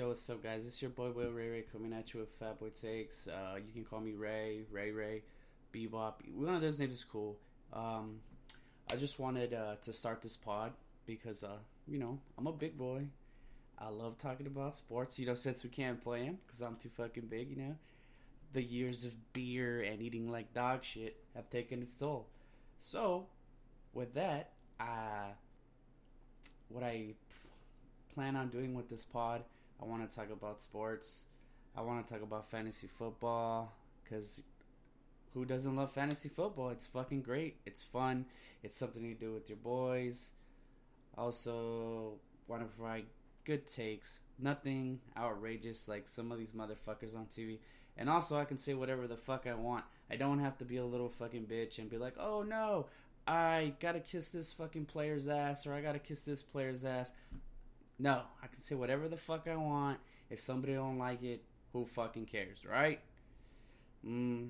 Yo, what's up, guys? It's your boy Will Ray Ray coming at you with Fat Boy Takes. Uh, you can call me Ray, Ray Ray, Bebop. One of those names is cool. Um, I just wanted uh, to start this pod because, uh, you know, I'm a big boy. I love talking about sports. You know, since we can't play them because I'm too fucking big. You know, the years of beer and eating like dog shit have taken its toll. So, with that, uh, what I plan on doing with this pod, I want to talk about sports. I want to talk about fantasy football because who doesn't love fantasy football? It's fucking great. It's fun. It's something you do with your boys. Also, want to provide good takes. Nothing outrageous like some of these motherfuckers on TV. And also, I can say whatever the fuck I want. I don't have to be a little fucking bitch and be like, oh no, I gotta kiss this fucking player's ass or I gotta kiss this player's ass. No, I can say whatever the fuck I want. If somebody don't like it, who fucking cares, right? Mm,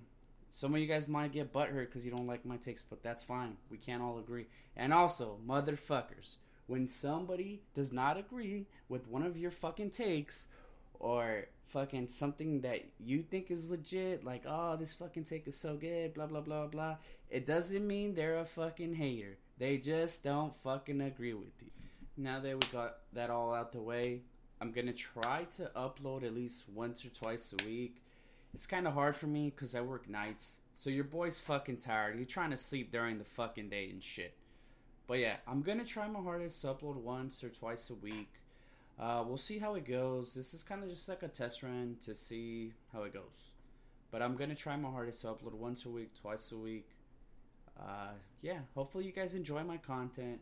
some of you guys might get butthurt because you don't like my takes, but that's fine. We can't all agree. And also, motherfuckers, when somebody does not agree with one of your fucking takes or fucking something that you think is legit, like, oh, this fucking take is so good, blah, blah, blah, blah, it doesn't mean they're a fucking hater. They just don't fucking agree with you. Now that we got that all out the way, I'm gonna try to upload at least once or twice a week. It's kind of hard for me because I work nights. So your boy's fucking tired. He's trying to sleep during the fucking day and shit. But yeah, I'm gonna try my hardest to upload once or twice a week. Uh, we'll see how it goes. This is kind of just like a test run to see how it goes. But I'm gonna try my hardest to upload once a week, twice a week. Uh, yeah, hopefully you guys enjoy my content.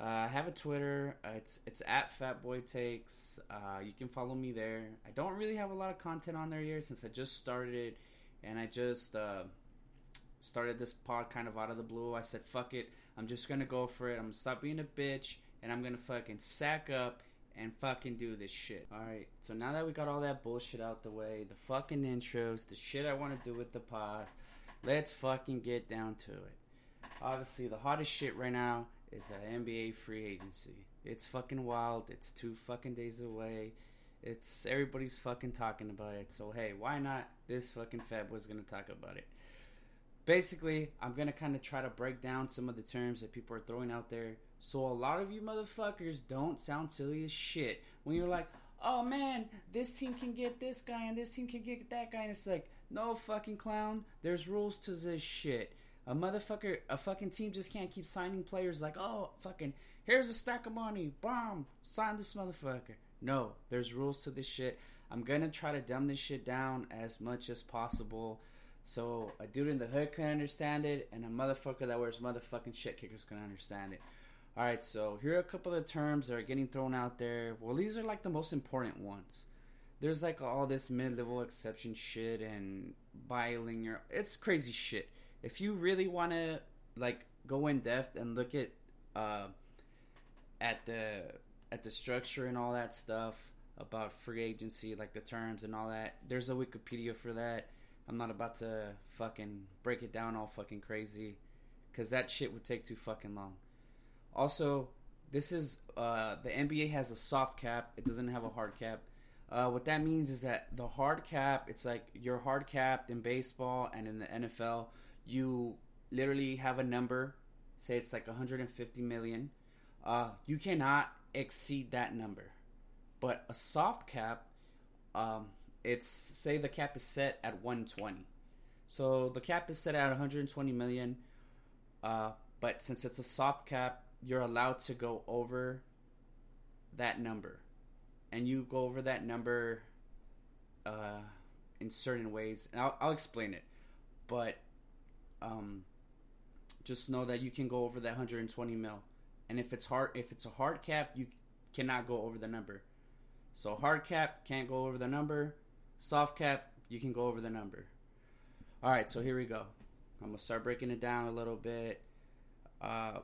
Uh, I have a Twitter. Uh, it's it's at Fatboy Takes. Uh, you can follow me there. I don't really have a lot of content on there yet since I just started it, and I just uh, started this pod kind of out of the blue. I said, "Fuck it, I'm just gonna go for it. I'm gonna stop being a bitch, and I'm gonna fucking sack up and fucking do this shit." All right. So now that we got all that bullshit out the way, the fucking intros, the shit I want to do with the pod, let's fucking get down to it. Obviously, the hottest shit right now is the NBA free agency. It's fucking wild. It's two fucking days away. It's everybody's fucking talking about it. So hey, why not? This fucking fat was gonna talk about it. Basically, I'm gonna kind of try to break down some of the terms that people are throwing out there. So a lot of you motherfuckers don't sound silly as shit when you're like, "Oh man, this team can get this guy and this team can get that guy," and it's like, no fucking clown. There's rules to this shit. A motherfucker, a fucking team just can't keep signing players like, oh, fucking, here's a stack of money, bomb, sign this motherfucker. No, there's rules to this shit. I'm gonna try to dumb this shit down as much as possible. So a dude in the hood can understand it, and a motherfucker that wears motherfucking shit kickers can understand it. All right, so here are a couple of terms that are getting thrown out there. Well, these are like the most important ones. There's like all this mid-level exception shit and bi-annual. It's crazy shit if you really want to like go in depth and look at uh, at the at the structure and all that stuff about free agency, like the terms and all that, there's a Wikipedia for that. I'm not about to fucking break it down all fucking crazy because that shit would take too fucking long. Also, this is uh, the NBA has a soft cap. It doesn't have a hard cap. Uh, what that means is that the hard cap, it's like you're hard capped in baseball and in the NFL you literally have a number, say it's like 150 million, uh, you cannot exceed that number. But a soft cap, um, it's say the cap is set at 120. So the cap is set at 120 million, uh, but since it's a soft cap, you're allowed to go over that number, and you go over that number uh, in certain ways. And I'll, I'll explain it, but um, just know that you can go over that 120 mil. And if it's hard, if it's a hard cap, you cannot go over the number. So hard cap can't go over the number. Soft cap, you can go over the number. All right, so here we go. I'm gonna start breaking it down a little bit. Uh,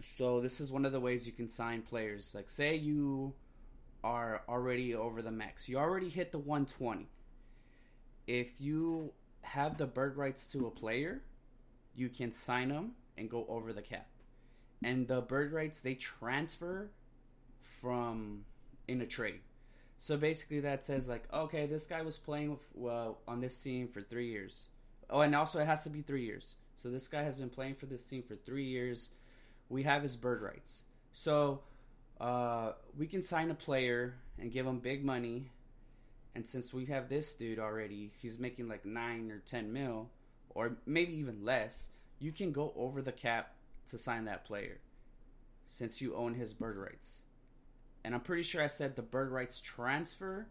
so this is one of the ways you can sign players. Like, say you are already over the max. You already hit the 120. If you have the bird rights to a player, you can sign them and go over the cap. And the bird rights they transfer from in a trade. So basically, that says like, okay, this guy was playing with, well on this team for three years. Oh, and also it has to be three years. So this guy has been playing for this team for three years. We have his bird rights. So uh, we can sign a player and give him big money. And since we have this dude already, he's making like nine or ten mil, or maybe even less. You can go over the cap to sign that player, since you own his bird rights. And I'm pretty sure I said the bird rights transfer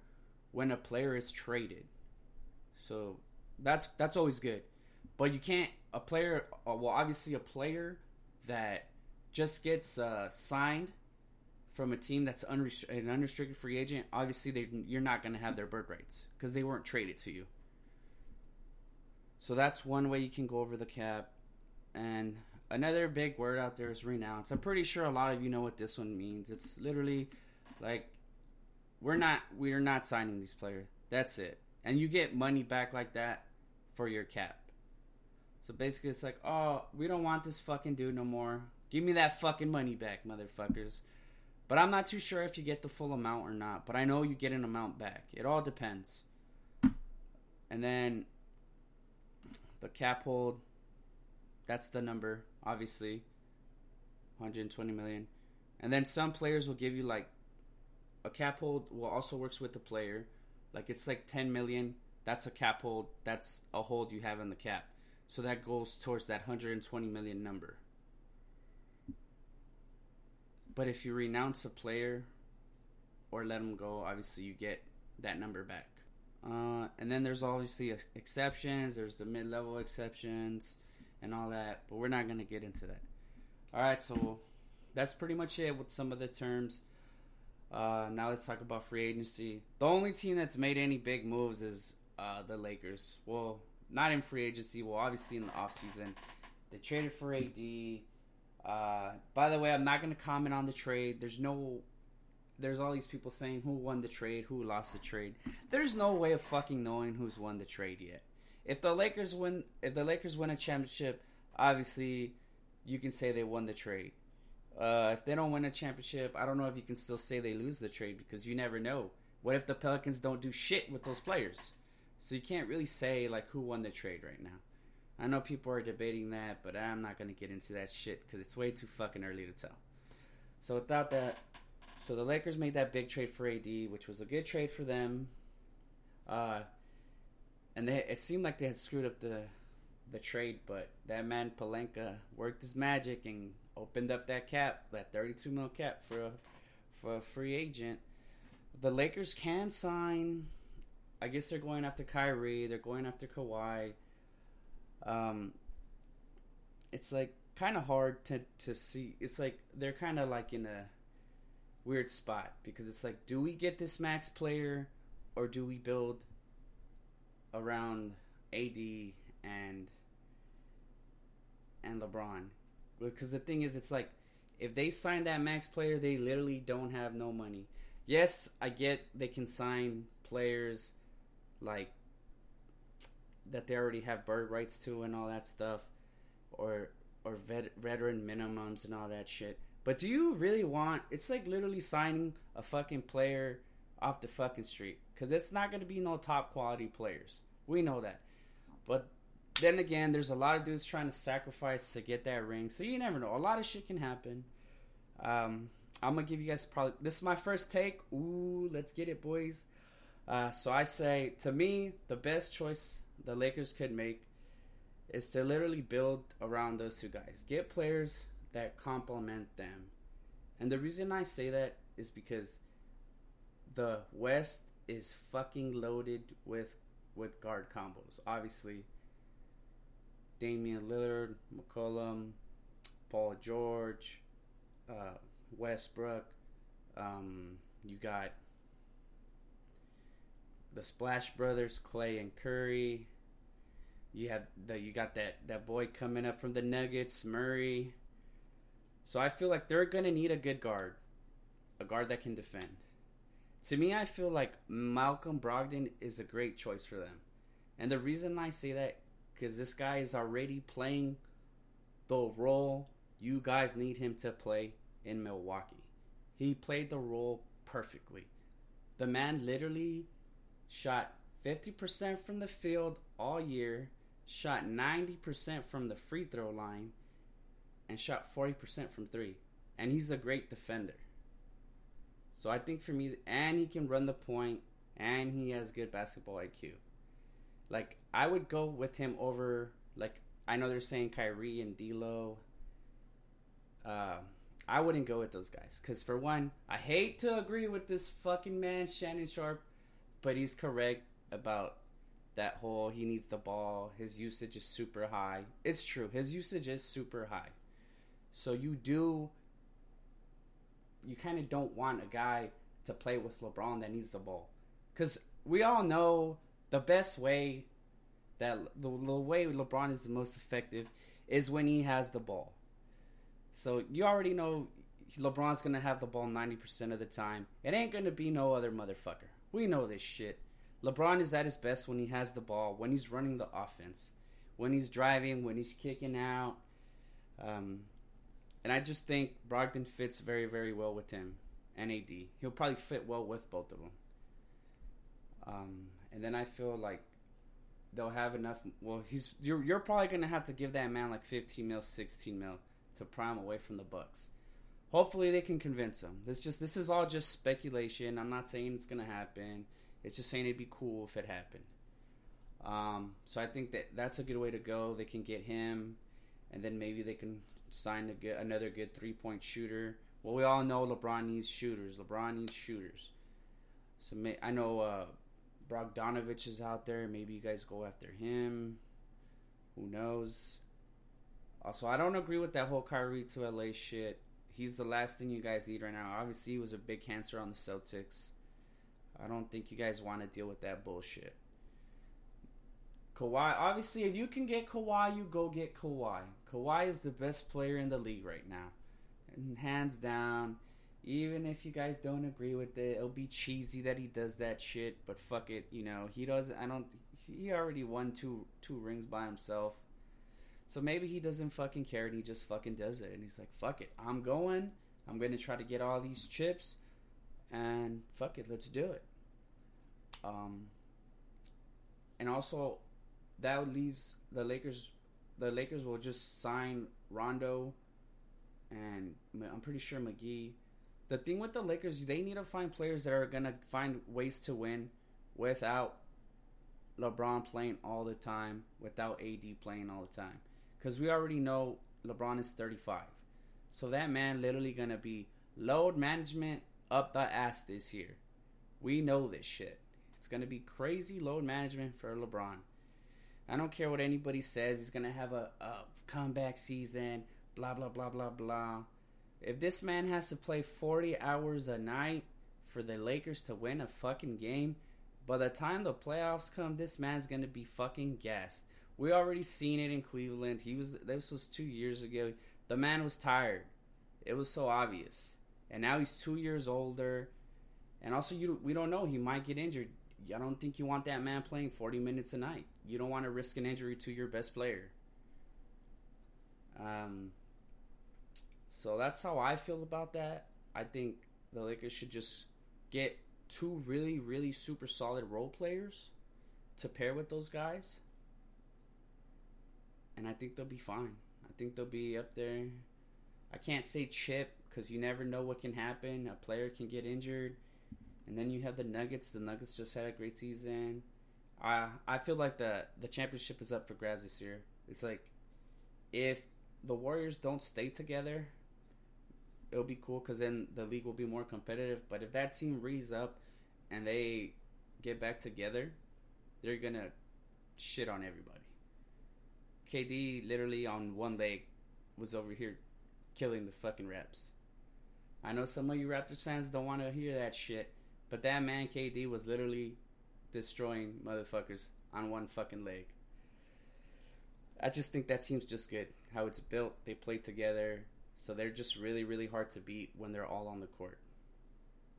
when a player is traded. So that's that's always good. But you can't a player. Uh, well, obviously a player that just gets uh, signed from a team that's an unrestricted free agent. Obviously, you're not going to have their bird rights because they weren't traded to you. So that's one way you can go over the cap. And another big word out there is renounce. I'm pretty sure a lot of you know what this one means. It's literally like we're not we're not signing these players. That's it. And you get money back like that for your cap. So basically it's like, "Oh, we don't want this fucking dude no more. Give me that fucking money back, motherfuckers." But I'm not too sure if you get the full amount or not, but I know you get an amount back. It all depends. And then the cap hold that's the number, obviously. 120 million. And then some players will give you like a cap hold will also works with the player. Like it's like 10 million. That's a cap hold. That's a hold you have in the cap. So that goes towards that 120 million number. But if you renounce a player or let him go, obviously you get that number back. Uh, and then there's obviously exceptions. There's the mid-level exceptions and all that, but we're not going to get into that. All right, so that's pretty much it with some of the terms. Uh, now let's talk about free agency. The only team that's made any big moves is uh, the Lakers. Well, not in free agency. Well, obviously in the offseason. They traded for AD. Uh, by the way, I'm not going to comment on the trade. There's no. There's all these people saying who won the trade, who lost the trade. There's no way of fucking knowing who's won the trade yet if the Lakers win, if the Lakers win a championship, obviously you can say they won the trade. Uh, if they don't win a championship, I don't know if you can still say they lose the trade because you never know. What if the Pelicans don't do shit with those players? So you can't really say like who won the trade right now. I know people are debating that, but I'm not gonna get into that shit because it's way too fucking early to tell. So without that, so the Lakers made that big trade for AD, which was a good trade for them. Uh, and they it seemed like they had screwed up the the trade, but that man Pelinka worked his magic and opened up that cap, that 32 mil cap for a, for a free agent. The Lakers can sign. I guess they're going after Kyrie. They're going after Kawhi. Um, it's like kind of hard to to see. It's like they're kind of like in a weird spot because it's like, do we get this max player or do we build around AD and and LeBron. Because the thing is, it's like if they sign that max player, they literally don't have no money. Yes, I get they can sign players like that they already have bird rights to and all that stuff, or or vet, veteran minimums and all that shit. But do you really want? It's like literally signing a fucking player off the fucking street because it's not going to be no top quality players. We know that. But then again, there's a lot of dudes trying to sacrifice to get that ring, so you never know. A lot of shit can happen. Um, I'm gonna give you guys probably this is my first take. Ooh, let's get it, boys. Uh, so I say, to me, the best choice the Lakers could make is to literally build around those two guys. Get players that complement them. And the reason I say that is because the West is fucking loaded with with guard combos. Obviously, Damian Lillard, McCollum, Paul George, uh, Westbrook. Um, you got the Splash Brothers, Clay and Curry. You have the you got that that boy coming up from the Nuggets, Murray. So I feel like they're gonna need a good guard, a guard that can defend to me, I feel like Malcolm Brogdon is a great choice for them. And the reason I say that, because this guy is already playing the role you guys need him to play in Milwaukee. He played the role perfectly. The man literally shot 50% from the field all year, shot 90% from the free throw line, and shot 40% from three. And he's a great defender. So I think for me, and he can run the point, and he has good basketball IQ. Like I would go with him over. Like I know they're saying Kyrie and D'Lo. Uh, I wouldn't go with those guys because for one, I hate to agree with this fucking man Shannon Sharpe, but he's correct about that whole he needs the ball. His usage is super high. It's true. His usage is super high. So you do you kind of don't want a guy to play with LeBron that needs the ball. Cuz we all know the best way that the, the way LeBron is the most effective is when he has the ball. So you already know LeBron's going to have the ball 90% of the time. It ain't going to be no other motherfucker. We know this shit. LeBron is at his best when he has the ball, when he's running the offense, when he's driving, when he's kicking out. Um, and I just think Brogdon fits very, very well with him and AD. He'll probably fit well with both of them. Um, and then I feel like they'll have enough. Well, he's you're you're probably gonna have to give that man like 15 mil, 16 mil to prime away from the Bucks. Hopefully, they can convince him. This just this is all just speculation. I'm not saying it's gonna happen. It's just saying it'd be cool if it happened. Um, so I think that that's a good way to go. They can get him, and then maybe they can sign good, another good three point shooter. Well, we all know LeBron needs shooters. LeBron needs shooters. So may, I know uh, Bogdanovich is out there. Maybe you guys go after him. Who knows? Also, I don't agree with that whole Kyrie to LA shit. He's the last thing you guys need right now. Obviously, he was a big cancer on the Celtics. I don't think you guys want to deal with that bullshit. Kawhi, obviously, if you can get Kawhi, you go get Kawhi. Kawhi is the best player in the league right now. And hands down, even if you guys don't agree with it, it'll be cheesy that he does that shit. But fuck it, you know he doesn't. I don't. He already won two two rings by himself, so maybe he doesn't fucking care and he just fucking does it. And he's like, fuck it, I'm going. I'm gonna try to get all these chips, and fuck it, let's do it. Um, and also that leaves the Lakers. The Lakers will just sign Rondo, and I'm pretty sure McGee the thing with the Lakers, they need to find players that are gonna find ways to win without LeBron playing all the time, without AD playing all the time. Because we already know LeBron is 35, so that man literally gonna be load management up the ass this year. We know this shit. It's gonna be crazy load management for LeBron. I don't care what anybody says. He's gonna have a, a comeback season. Blah blah blah blah blah. If this man has to play 40 hours a night for the Lakers to win a fucking game, by the time the playoffs come, this man's gonna be fucking gassed. We already seen it in Cleveland. He was this was two years ago. The man was tired. It was so obvious. And now he's two years older. And also, you we don't know. He might get injured. I don't think you want that man playing 40 minutes a night. You don't want to risk an injury to your best player. Um, so that's how I feel about that. I think the Lakers should just get two really, really super solid role players to pair with those guys. And I think they'll be fine. I think they'll be up there. I can't say chip because you never know what can happen. A player can get injured. And then you have the Nuggets. The Nuggets just had a great season. I I feel like the the championship is up for grabs this year. It's like if the Warriors don't stay together, it'll be cool because then the league will be more competitive. But if that team rees up and they get back together, they're gonna shit on everybody. KD literally on one leg was over here killing the fucking reps. I know some of you Raptors fans don't want to hear that shit, but that man KD was literally destroying motherfuckers on one fucking leg. I just think that team's just good. How it's built, they play together. So they're just really, really hard to beat when they're all on the court.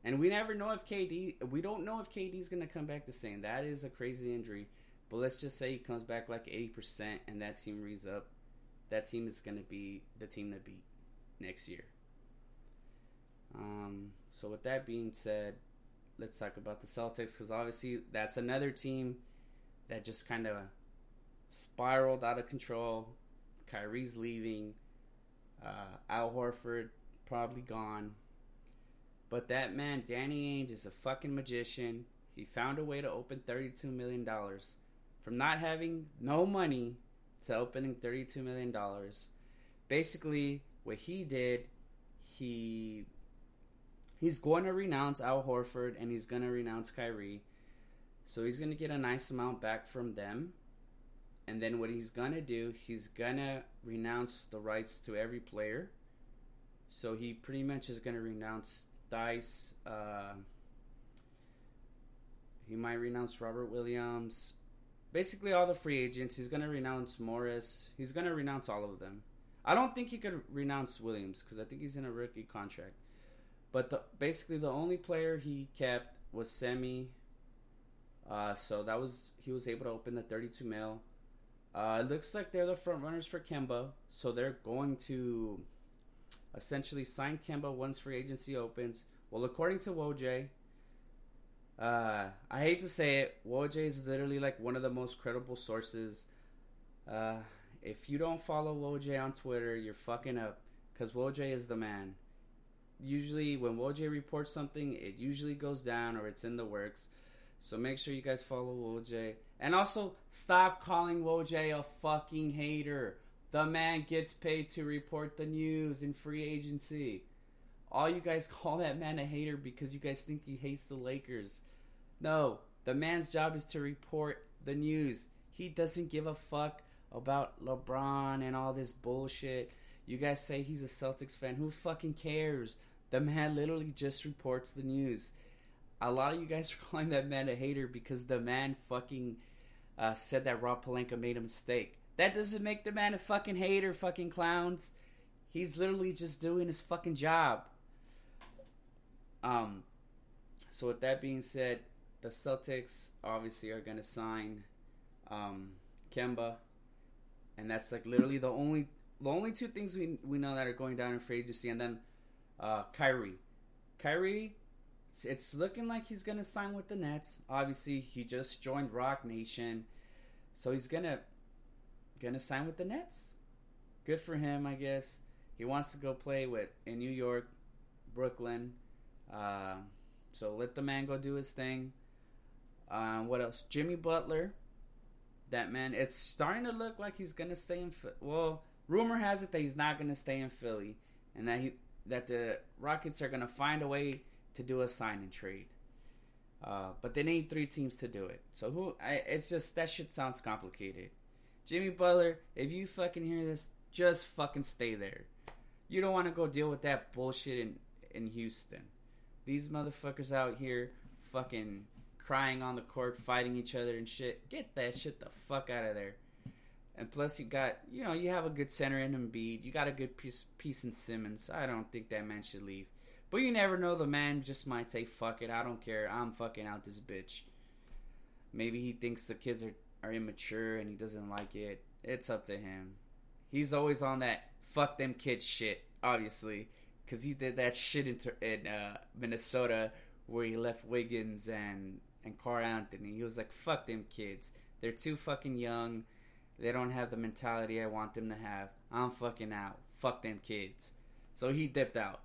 And we never know if KD, we don't know if KD's to come back the same. That is a crazy injury. But let's just say he comes back like 80% and that team reads up. That team is going to be the team to beat next year. Um, so with that being said, let's talk about the Celtics because obviously that's another team that just kind of spiraled out of control. Kyrie's leaving. Uh, Al Horford probably gone. But that man, Danny Ainge, is a fucking magician. He found a way to open $32 million. From not having no money to opening $32 million. Basically, what he did, he he's going to renounce Al Horford and he's going to renounce Kyrie. So he's going to get a nice amount back from them. And then what he's going to do, he's going to renounce the rights to every player. So he pretty much is going to renounce Theis. Uh, he might renounce Robert Williams. Basically, all the free agents. He's going to renounce Morris. He's going to renounce all of them. I don't think he could renounce Williams because I think he's in a rookie contract. But the, basically, the only player he kept was Semi. Uh, so that was he was able to open the 32 mil. Uh, it looks like they're the front runners for Kemba, so they're going to essentially sign Kemba once free agency opens. Well, according to Woj, uh, I hate to say it, Woj is literally like one of the most credible sources. Uh, if you don't follow Woj on Twitter, you're fucking up, because Woj is the man usually when Woj reports something, it usually goes down or it's in the works. So make sure you guys follow Woj. And also, stop calling Woj a fucking hater. The man gets paid to report the news in free agency. All you guys call that man a hater because you guys think he hates the Lakers. No, the man's job is to report the news. He doesn't give a fuck about LeBron and all this bullshit. You guys say he's a Celtics fan. Who fucking cares? The man literally just reports the news. A lot of you guys are calling that man a hater because the man fucking uh, said that Rob Pelinka made a mistake. That doesn't make the man a fucking hater, fucking clowns. He's literally just doing his fucking job. Um, so with that being said, the Celtics obviously are gonna sign um, Kemba, and that's like literally the only the only two things we we know that are going down in free agency, and then uh, Kyrie. Kyrie, it's, it's looking like he's gonna sign with the Nets. Obviously, he just joined Roc Nation, so he's gonna gonna sign with the Nets. Good for him, I guess. He wants to go play with in New York, Brooklyn. Uh, so let the man go do his thing. Uh, what else? Jimmy Butler. That man, it's starting to look like he's gonna stay in. Well, rumor has it that he's not gonna stay in Philly, and that he that the Rockets are gonna find a way to do a sign and trade. Uh, but they need three teams to do it. So who? I, it's just that shit sounds complicated. Jimmy Butler, if you fucking hear this, just fucking stay there. You don't want to go deal with that bullshit in in Houston. These motherfuckers out here fucking crying on the court, fighting each other and shit. Get that shit the fuck out of there. And plus, you got you know you have a good center in Embiid. You got a good piece piece in Simmons. I don't think that man should leave. But you never know. The man just might say, "Fuck it, I don't care. I'm fucking out this bitch." Maybe he thinks the kids are are immature and he doesn't like it. It's up to him. He's always on that fuck them kids shit, obviously, because he did that shit in, in uh, Minnesota where he left Wiggins and and Karl-Anthony. He was like, "Fuck them kids. They're too fucking young." They don't have the mentality I want them to have. I'm fucking out. Fuck them kids. So he dipped out.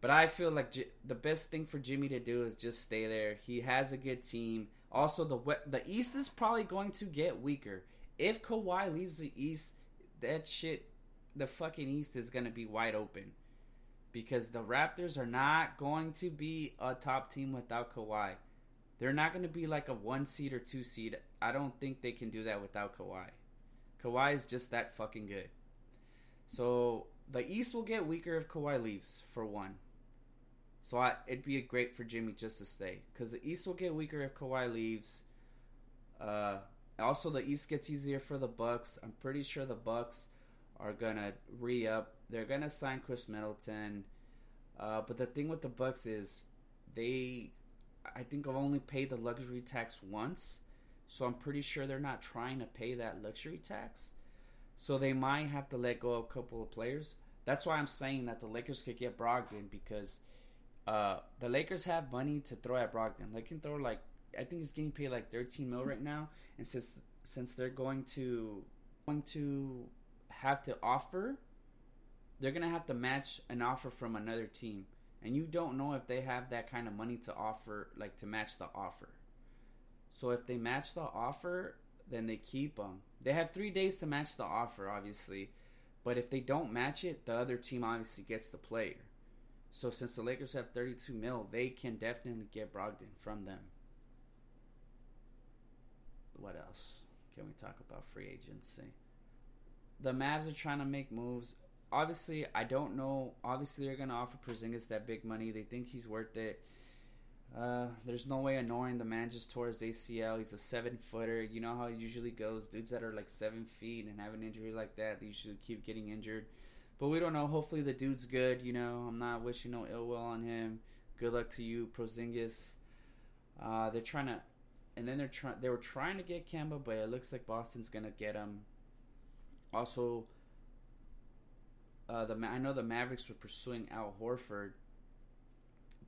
But I feel like J- the best thing for Jimmy to do is just stay there. He has a good team. Also, the the East is probably going to get weaker. If Kawhi leaves the East, that shit, the fucking East is to be wide open. Because the Raptors are not going to be a top team without Kawhi. They're not going to be like a one seed or two seed. I don't think they can do that without Kawhi. Kawhi is just that fucking good. So the East will get weaker if Kawhi leaves, for one. So I, it'd be great for Jimmy just to stay because the East will get weaker if Kawhi leaves. Uh, also, the East gets easier for the Bucks. I'm pretty sure the Bucks are gonna re up. They're gonna sign Khris Middleton. Uh, but the thing with the Bucks is they I think I've only paid the luxury tax once, so I'm pretty sure they're not trying to pay that luxury tax. So they might have to let go of a couple of players. That's why I'm saying that the Lakers could get Brogdon because uh, the Lakers have money to throw at Brogdon. They can throw like I think he's getting paid like 13 mil right now, and since since they're going to going to have to offer, they're gonna have to match an offer from another team, and you don't know if they have that kind of money to offer, like to match the offer. So if they match the offer, then they keep them. They have three days to match the offer, obviously, but if they don't match it, the other team obviously gets the player. So since the Lakers have 32 mil, they can definitely get Brogdon from them. What else can we talk about free agency? The Mavs are trying to make moves. Obviously, I don't know. Obviously, they're going to offer Porzingis that big money. They think he's worth it. Uh, there's no way ignoring the man just tore his ACL. He's a seven footer. You know how it usually goes. Dudes that are like seven feet and have an injury like that, they usually keep getting injured. But we don't know. Hopefully the dude's good. You know, I'm not wishing no ill will on him. Good luck to you, Porzingis. Uh, they're trying to, and then they're trying. They were trying to get Kemba, but it looks like Boston's gonna get him. Also, uh, the I know the Mavericks were pursuing Al Horford,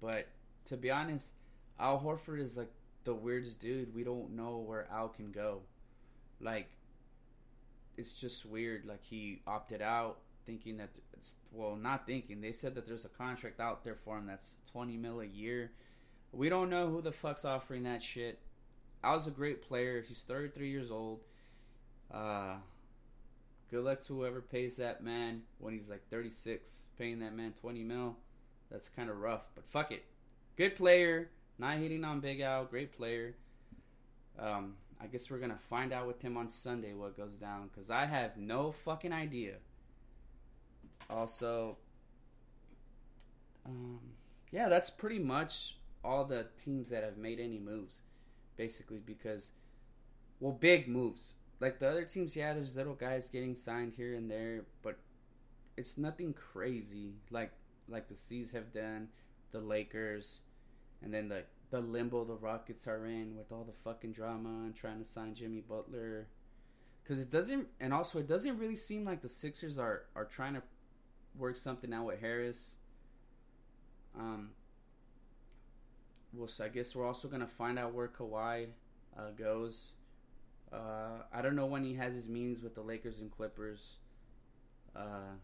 but to be honest, Al Horford is like the weirdest dude. We don't know where Al can go. Like, it's just weird. Like he opted out, thinking that well, not thinking. They said that there's a contract out there for him that's twenty mil a year. We don't know who the fuck's offering that shit. Al's a great player. He's 33 years old. Uh, good luck to whoever pays that man when he's like 36. Paying that man 20 mil. That's kind of rough, but fuck it. Good player. Not hitting on Big Al. Great player. Um, I guess we're gonna find out with him on Sunday what goes down because I have no fucking idea. Also, um, yeah, that's pretty much all the teams that have made any moves, basically because, well, big moves. Like the other teams, yeah, there's little guys getting signed here and there, but it's nothing crazy like like the C's have done the Lakers, and then the the limbo the Rockets are in with all the fucking drama and trying to sign Jimmy Butler. Because it doesn't, and also it doesn't really seem like the Sixers are are trying to work something out with Harris. Um. Well, so I guess we're also gonna find out where Kawhi uh, goes. Uh, I don't know when he has his meetings with the Lakers and Clippers. Uh,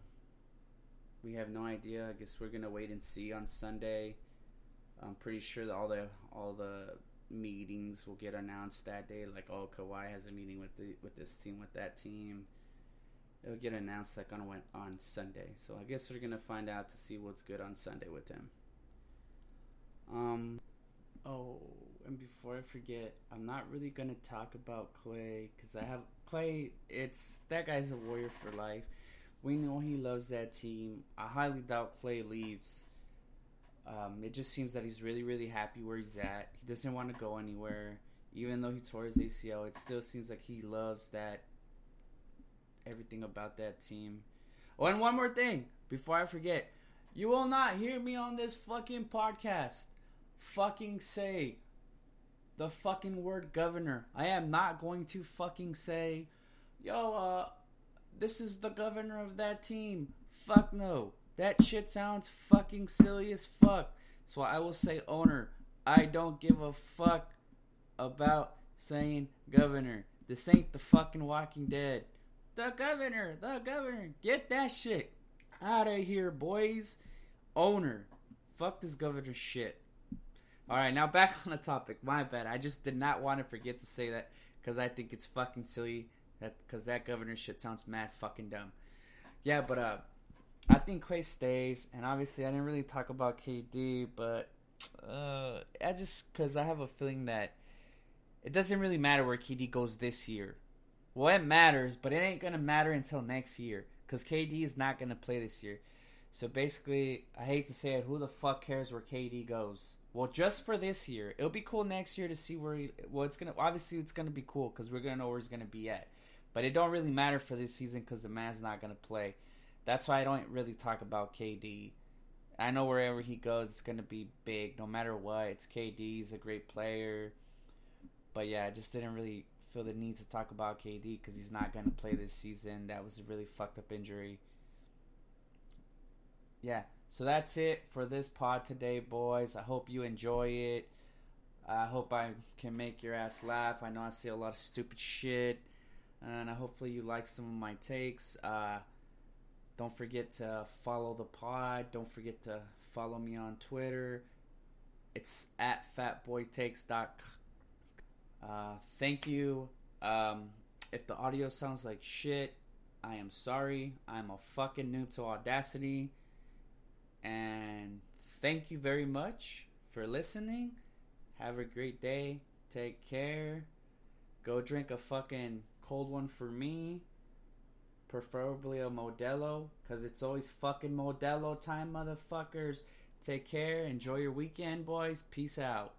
we have no idea. I guess we're gonna wait and see on Sunday. I'm pretty sure that all the all the meetings will get announced that day. Like, oh, Kawhi has a meeting with the with this team with that team. It'll get announced like on on Sunday. So I guess we're gonna find out to see what's good on Sunday with him. Um. Oh, and before I forget, I'm not really gonna talk about Clay because I have Clay. It's that guy's a warrior for life. We know he loves that team. I highly doubt Clay leaves. Um, it just seems that he's really, really happy where he's at. He doesn't want to go anywhere. Even though he tore his ACL, it still seems like he loves that everything about that team. Oh, and one more thing before I forget. You will not hear me on this fucking podcast fucking say the fucking word governor. I am not going to fucking say, yo, uh, this is the governor of that team. Fuck no. That shit sounds fucking silly as fuck. So I will say owner. I don't give a fuck about saying governor. This ain't the fucking Walking Dead. The governor, the governor. Get that shit out of here, boys. Owner. Fuck this governor shit. Alright, now back on the topic. My bad. I just did not want to forget to say that because I think it's fucking silly that because that governor shit sounds mad fucking dumb. Yeah, but uh, I think Clay stays, and obviously I didn't really talk about KD, but uh, I just because I have a feeling that it doesn't really matter where KD goes this year. Well, it matters, but it ain't gonna matter until next year because KD is not gonna play this year. So basically, I hate to say it, who the fuck cares where KD goes? Well, just for this year, it'll be cool next year to see where. He, well, it's gonna obviously it's gonna be cool because we're gonna know where he's gonna be at. But it don't really matter for this season because the man's not gonna play. That's why I don't really talk about KD. I know wherever he goes, it's gonna be big, no matter what. It's KD. He's a great player. But yeah, I just didn't really feel the need to talk about KD because he's not gonna play this season. That was a really fucked up injury. Yeah, So that's it for this pod today, boys. I hope you enjoy it. I hope I can make your ass laugh. I know I see a lot of stupid shit, and hopefully you like some of my takes. Uh, don't forget to follow the pod. Don't forget to follow me on Twitter. It's at fatboytakes.com. Uh, thank you. Um, if the audio sounds like shit, I am sorry. I'm a fucking noob to Audacity. And thank you very much for listening. Have a great day. Take care. Go drink a fucking cold one for me. Preferably a Modelo. Because it's always fucking Modelo time, motherfuckers. Take care. Enjoy your weekend, boys. Peace out.